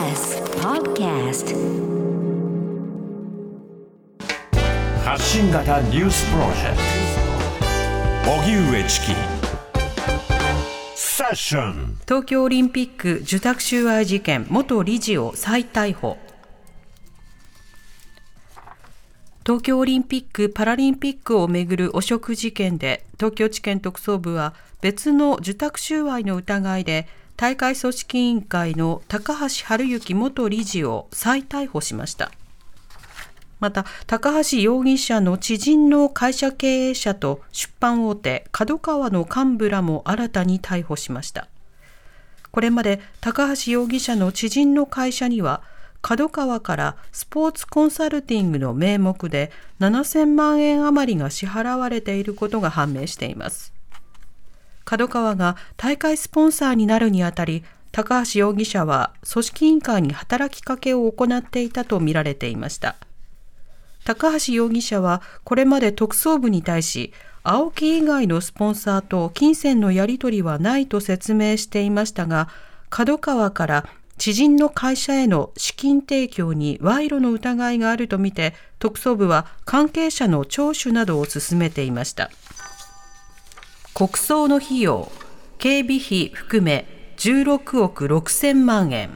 TBS Podcast. 発信型ニュースプロジェクト。荻上チキ。セッション。東京オリンピック受託収賄事件。元理事を再逮捕。東京オリンピック・パラリンピックをめぐる汚職事件で東京地検特捜部は別の受託収賄の疑いで大会組織委員会の高橋治之元理事を再逮捕しました。また高橋容疑者の知人の会社経営者と出版大手角川の幹部らも新たに逮捕しました。これまで高橋容疑者の知人の会社には角川からスポーツコンサルティングの名目で7000万円余りが支払われていることが判明しています。角川が大会スポンサーになるにあたり高橋容疑者は組織委員会に働きかけを行っていたとみられていました。高橋容疑者はこれまで特捜部に対し青木以外のスポンサーと金銭のやり取りはないと説明していましたが角川から知人の会社への資金提供に賄賂の疑いがあるとみて特捜部は関係者の聴取などを進めていました。国葬の費用警備費含め16億6000万円。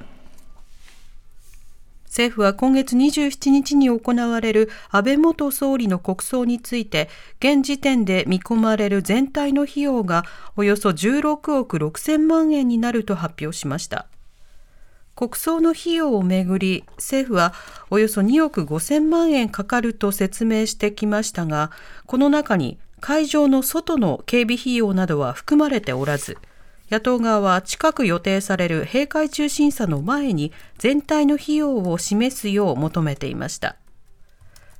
政府は今月27日に行われる安倍元総理の国葬について現時点で見込まれる全体の費用がおよそ16億6000万円になると発表しました。国葬の費用をめぐり政府はおよそ2億5000万円かかると説明してきましたがこの中に会場の外の警備費用などは含まれておらず野党側は近く予定される閉会中審査の前に全体の費用を示すよう求めていました。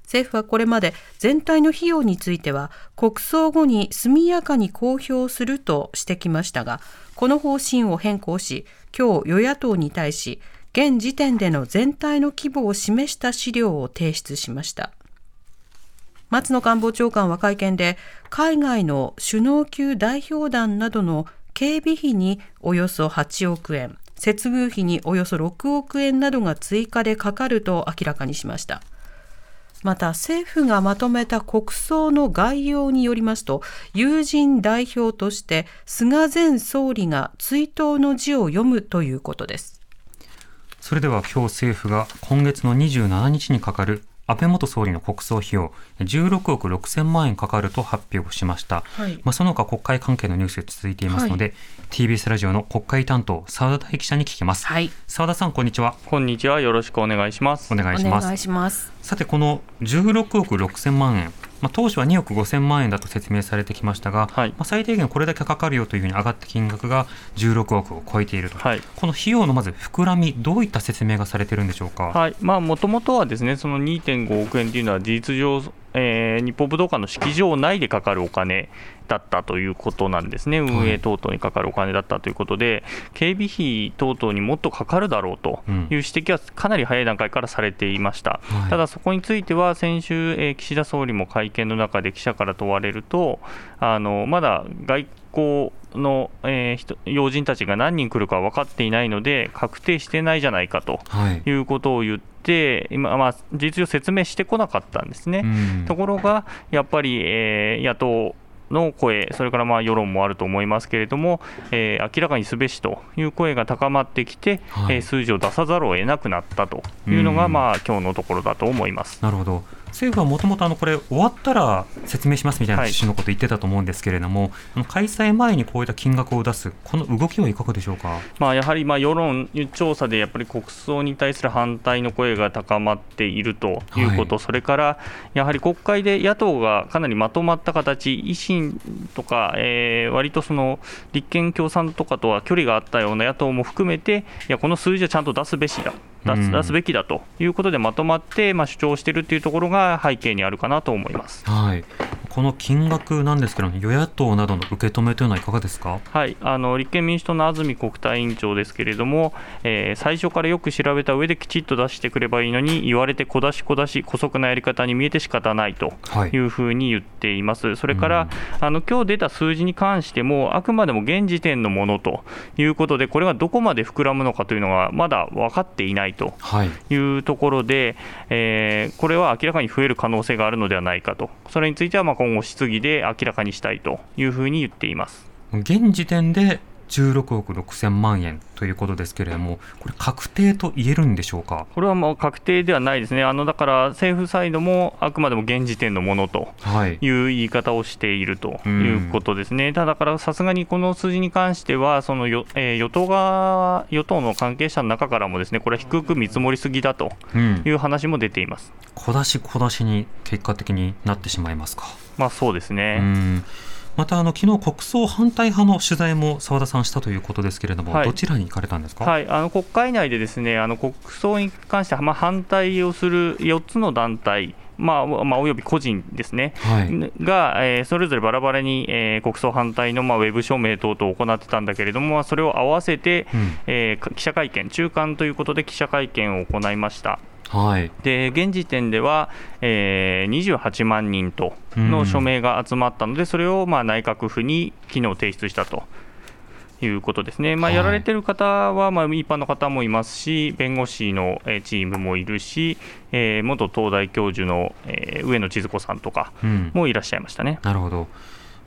政府はこれまで全体の費用については国葬後に速やかに公表するとしてきましたがこの方針を変更し今日与野党に対し現時点での全体の規模を示した資料を提出しました。松野官房長官は会見で海外の首脳級代表団などの警備費におよそ8億円接遇費におよそ6億円などが追加でかかると明らかにしました。また政府がまとめた国葬の概要によりますと友人代表として菅前総理が追悼の辞を読むということです。それでは今日政府が今月の27日にかかる安倍元総理の国葬費用16億6000万円かかると発表しました、はい、まあ、その他国会関係のニュース続いていますので、はい、TBS ラジオの国会担当澤田大記者に聞きます、はい、澤田さんこんにちは。こんにちは。よろしくお願いします。お願いしますさてこの16億6000万円まあ、当初は2億5000万円だと説明されてきましたが、はい、まあ、最低限これだけかかるよというふうに上がった金額が16億を超えていると、はい、この費用のまず膨らみ、どういった説明がされてるんでしょうか？もともとはですねその2.5億円というのは事実上えー、日本武道館の式場内でかかるお金だったということなんですね、運営等々にかかるお金だったということで、警備費等々にもっとかかるだろうという指摘はかなり早い段階からされていました、うん、ただそこについては、先週、えー、岸田総理も会見の中で記者から問われると、あのまだ外交の、えー、要人たちが何人来るか分かっていないので、確定してないじゃないかとい。うことを言って、はい、今、まあ、事実上説明してこなかったんですね。ところが、やっぱり、えー、野党の声、それからまあ世論もあると思いますけれども、えー、明らかにすべしという声が高まってきて、はい、えー、数字を出さざるを得なくなったというのが、まあ今日のところだと思います。なるほど政府はもともとこれ、終わったら説明しますみたいな趣旨のこと言ってたと思うんですけれども、はい、開催前にこういった金額を出す、この動きはいかがでしょうか、まあ、やはりまあ世論調査で、やっぱり国葬に対する反対の声が高まっているということ、はい、それからやはり国会で野党がかなりまとまった形、維新とか、えー、割とその立憲共産とかとは距離があったような野党も含めて、いや、この数字はちゃんと出すべしだ。出す出すべきだということでまとまって、まあ、主張しているというところが背景にあるかなと思います、はい、この金額なんですけど与野党などの受け止めというのはいかがですか、はい、あの立憲民主党の安住国対委員長ですけれども、えー、最初からよく調べた上できちっと出してくればいいのに、言われて小出し小出し、姑息なやり方に見えて仕方ないとい。うふうに言っています、はい、それから、うん、あの今日出た数字に関しても、あくまでも現時点のものということで、これがどこまで膨らむのかというのがまだ分かっていないとい。うところで、はい、えー、これは明らかに増える可能性があるのではないかと、それについてはま今後、質疑で明らかにしたいというふうに言っています。現時点で16億6000万円ということですけれども、これ、確定と言えるんでしょうか？これはもう確定ではないですね、あのだから政府サイドもあくまでも現時点のものとい。う言い方をしているということですね、はい、ただからさすがにこの数字に関しては、そのよ、えー、与党側、与党の関係者の中からも、ですねこれは低く見積もりすぎだという話も出ています、小出し小出しに結果的になってしまいますか？まあ、そうですね。またあの昨日国葬反対派の取材も澤田さんしたということですけれども、はい、どちらに行かれたんですか、はい、あの国会内でですねあの国葬に関して、まあ、反対をする4つの団体まあまあ、および個人ですね、はい、が、えー、それぞれバラバラに、えー、国葬反対の、まあ、ウェブ署名等々を行ってたんだけれども、それを合わせて、うん、えー、記者会見、中間ということで記者会見を行いました。はい、で現時点では、えー、28万人との署名が集まったので、それをまあ内閣府に昨日提出したと。いうことですね、まあ、やられてる方は、まあ、一般の方もいますし、弁護士のチームもいるし、えー、元東大教授の、えー、上野千鶴子さんとかもいらっしゃいましたね。うん、なるほど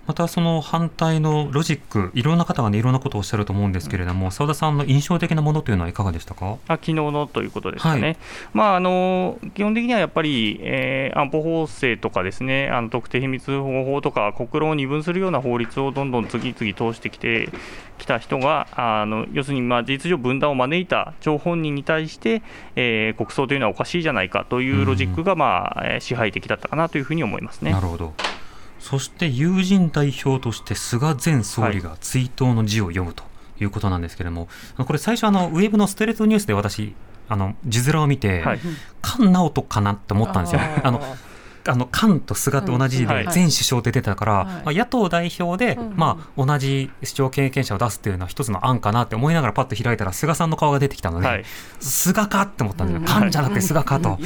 またその反対のロジック、いろんな方が、ね、いろんなことをおっしゃると思うんですけれども、澤、田さんの印象的なものというのはいかがでしたか？あ昨日のということですかね、はい、まあ、あの基本的にはやっぱり、えー、安保法制とかですね、あの特定秘密保護法とか、国論を二分するような法律をどんどん次々通してきてきた人が、あの要するにまあ事実上、分断を招いた張本人に対して、えー、国葬というのはおかしいじゃないかというロジックが、まあ、支配的だったかなというふうに思いますね。なるほどそして友人代表として菅前総理が追悼の辞を読むということなんですけれども、はい、これ最初あのウェブのストレートニュースで私あの字面を見て、はい、菅直人かなって思ったんですよ。あのあの菅と菅と同じで前首相って出てたから、まあ、野党代表で、まあ、同じ市長経験者を出すっていうのは一つの案かなって思いながらパッと開いたら菅さんの顔が出てきたので、はい、菅かって思ったんですよ、菅じゃなくて菅かと。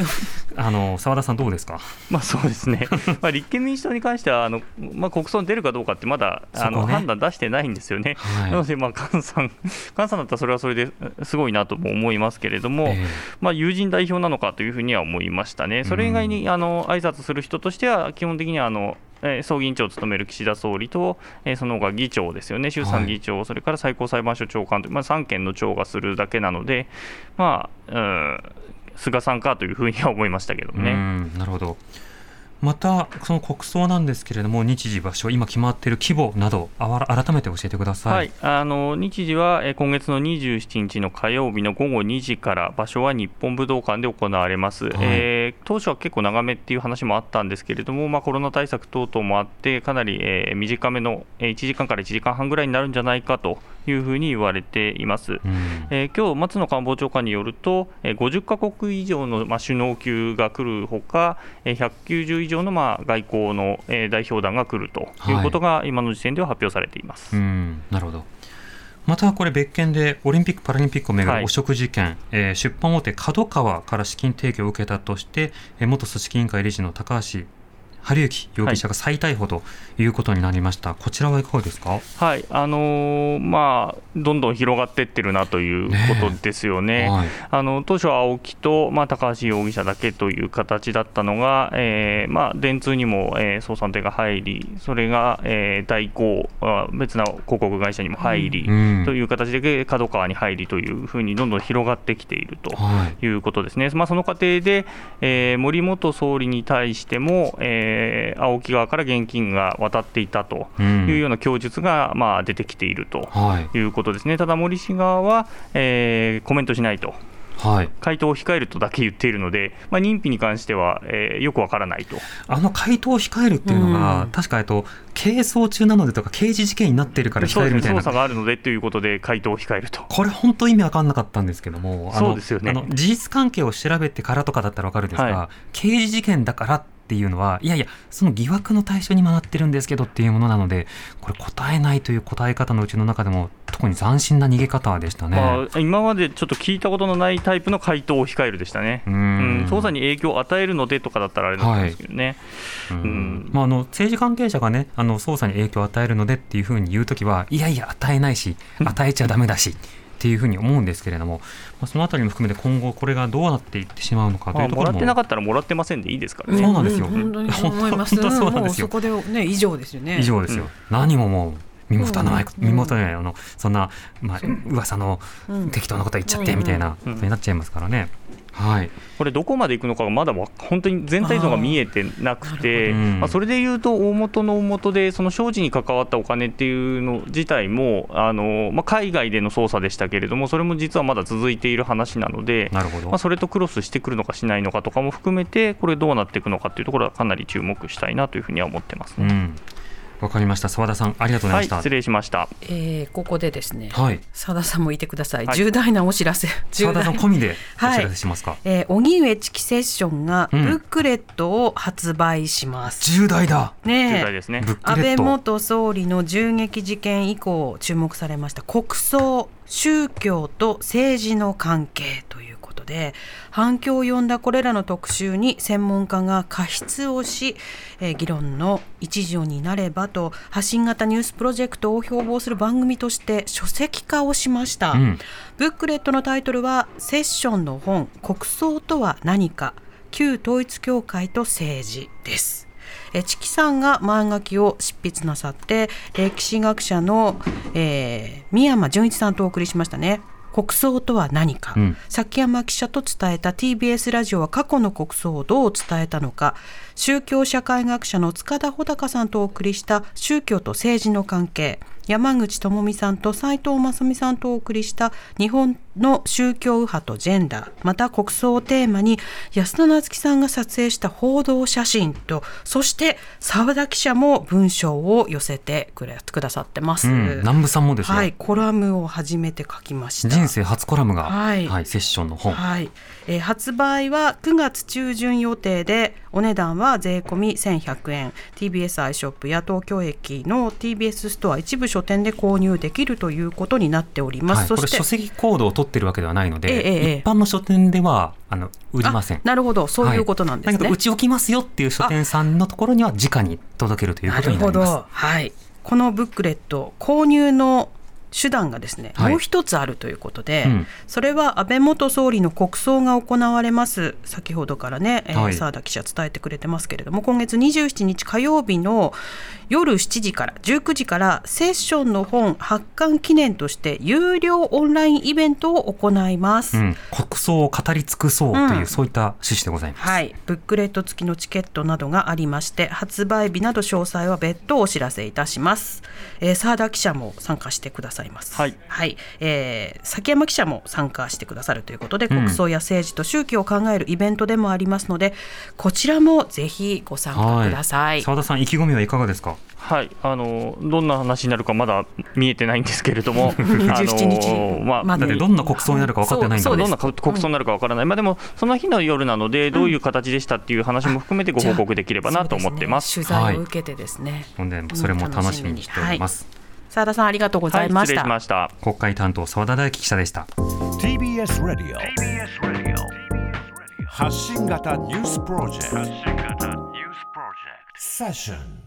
あの澤田さんどうですか、まあ、そうですね、まあ、立憲民主党に関してはあの、まあ、国葬に出るかどうかってまだ、あの判断出してないんですよね、はい、なので、まあ、菅さん菅さんだったらそれはそれですごいなとも思いますけれども、えー、まあ、友人代表なのかというふうには思いましたね。それ以外にあの挨拶すする人としては基本的にはあのえ葬儀委員長を務める岸田総理と、えその他議長ですよね、衆参議長、はい、それから最高裁判所長官と、まあ、3件の長がするだけなので、まあ、菅さんかというふうには思いましたけどね。なるほどまたその国葬なんですけれども日時場所今決まっている規模など改めて教えてください、はい、あの日時は今月の27日の火曜日の午後2時から場所は日本武道館で行われます、はい、えー、当初は結構長めっていう話もあったんですけれども、まあ、コロナ対策等々もあってかなり、えー、短めの1時間から1時間半ぐらいになるんじゃないかというふうに言われています、うん、えー、今日松野官房長官によると、えー、50か国以上の、まあ、首脳級が来るほか、えー、190以上の、まあ、外交の、えー、代表団が来るということが、今の時点では発表されています。うん、なるほど。またこれ別件でオリンピック・パラリンピックをめぐる汚職事件、はい、えー、出版大手 KADOKAWA から資金提供を受けたとして、えー、元組織委員会理事の高橋春行容疑者が再逮捕ということになりました、はい、こちらはいかがですか、はい。あのー、まあ、どんどん広がっていってるなということですよね、ね。はい、あの当初は青木と、まあ、高橋容疑者だけという形だったのが、えーまあ、電通にも、えー、捜査手が入り、それが、えー、大広、別な広告会社にも入り、うん、という形で角川に入りというふうにどんどん広がってきているとい。うことですね、はい、まあ、その過程で、えー、森元総理に対しても、えーえー、青木側から現金が渡っていたというような供述が、まあ、出てきているとい。うことですね、はい、ただ森氏側は、えー、コメントしないと。はい、回答を控えるとだけ言っているので、まあ、認否に関しては、えー、よくわからないと。あの回答を控えるっていうのが、うん、確かと係争中なのでとか、刑事事件になっているから控えるみたいな、捜査があるのでということで、回答を控えると。これ、本当、意味わかんなかったんですけども、そうですよね。事実関係を調べてからとかだったらわかるんですが、はい、刑事事件だからっっていうのはいやいやその疑惑の対象にもなってるんですけどっていうものなのでこれ答えないという答え方のうちの中でも特に斬新な逃げ方でしたね、まあ、今までちょっと聞いたことのないタイプの回答を控えるでしたね、うん、捜査に影響を与えるのでとかだったらあれなんですけどね、はい、うん。まあ、あの政治関係者がねあの捜査に影響を与えるのでっていうふうに言うときはいやいや与えないし与えちゃだめだし。っていうふうに思うんですけれども、まあ、そのあたりも含めて今後これがどうなっていってしまうのかというところも、もらってなかったらもらってませんでいいですからね。そうなんですよ。本当にそう思います。本当そうなんですよ。そこでね以上ですよね。以上ですよ。何ももう身も蓋のない、身元ないあのそんなまあ噂の適当なこと言っちゃってみたいなになっちゃいますからね。はい、これ、どこまでいくのかがまだ本当に全体像が見えてなくて、あまあ、それでいうと、大元の大元で、その商事に関わったお金っていうの自体も、あのまあ、海外での捜査でしたけれども、それも実はまだ続いている話なので、なるほど。まあ、それとクロスしてくるのかしないのかとかも含めて、これ、どうなっていくのかっていうところは、かなり注目したいなというふうには思ってますね。うんわかりました。澤田さんありがとうございました、はい、失礼しました、えー、ここでですね、はい、澤田さんもいてください、はい、重大なお知らせ。澤田さん込みでお知らせしますか、はい、えー、荻上チキセッションがブックレットを発売します、うん、重大だ。ね重大ですね。安倍元総理の銃撃事件以降注目されました。国葬宗教と政治の関係ということで反響を呼んだこれらの特集に専門家が過失をし、えー、議論の一助になればと発信型ニュースプロジェクトを標榜する番組として書籍化をしました、うん、ブックレットのタイトルはセッションの本国葬とは何か。旧統一教会と政治ですえチキさんが漫画記を執筆なさって歴史学者の、えー、三山純一さんとお送りしましたね。国葬とは何か、うん、崎山記者と伝えた TBS ラジオは過去の国葬をどう伝えたのか。宗教社会学者の塚田穂高さんとお送りした宗教と政治の関係山口智美さんと斉藤正美さんとお送りした日本の宗教右派とジェンダー。また国葬をテーマに安田夏樹さんが撮影した報道写真とそして澤田記者も文章を寄せてくれくださってます、うん、南部さんもですはい、コラムを初めて書きました。人生初コラムが、はい、はい、セッションの本、はい。えー、発売は9月中旬予定でお値段は税込み1100円。TBS アイショップや東京駅の TBS ストア一部書店で購入できるということになっております、はい、そして書籍コードを取ってるわけではないので、ええ、一般の書店ではあの売りません。なるほど。そういうことなんですね、はい、だけどうち置きますよっていう書店さんのところには直に届けるということになります。はい。このブックレット購入の手段がですね、はい、もう一つあるということで、うん、それは安倍元総理の国葬が行われます。先ほどからね、えー、澤田記者伝えてくれてますけれども今月27日火曜日の夜7時から19時からセッションの本発刊記念として有料オンラインイベントを行います、うん、国葬を語り尽くそうという、うん、そういった趣旨でございます、はい、ブックレット付きのチケットなどがありまして発売日など詳細は別途お知らせいたします。澤、えー、田記者も参加してくださいます。はい、はい、えー、崎山記者も参加してくださるということで、国葬や政治と宗教を考えるイベントでもありますのでこちらもぜひご参加ください。澤、田さん意気込みはいかがですか？はい、あのどんな話になるかまだ見えてないんですけれども、27日、まあ、まあ、どんな国葬になるか分かってないんどんな国葬になるか分からない、まあ、でも、その日の夜なので、どういう形でしたっていう話も含めてご報告できればなと思ってます。取材を受けてですね、はい、それも楽しみにしております。澤田さんありがとうございました。はい、した。国会担当澤田大樹記者でした。TBS ラディオ発信型ニュースプロジェクト。セッション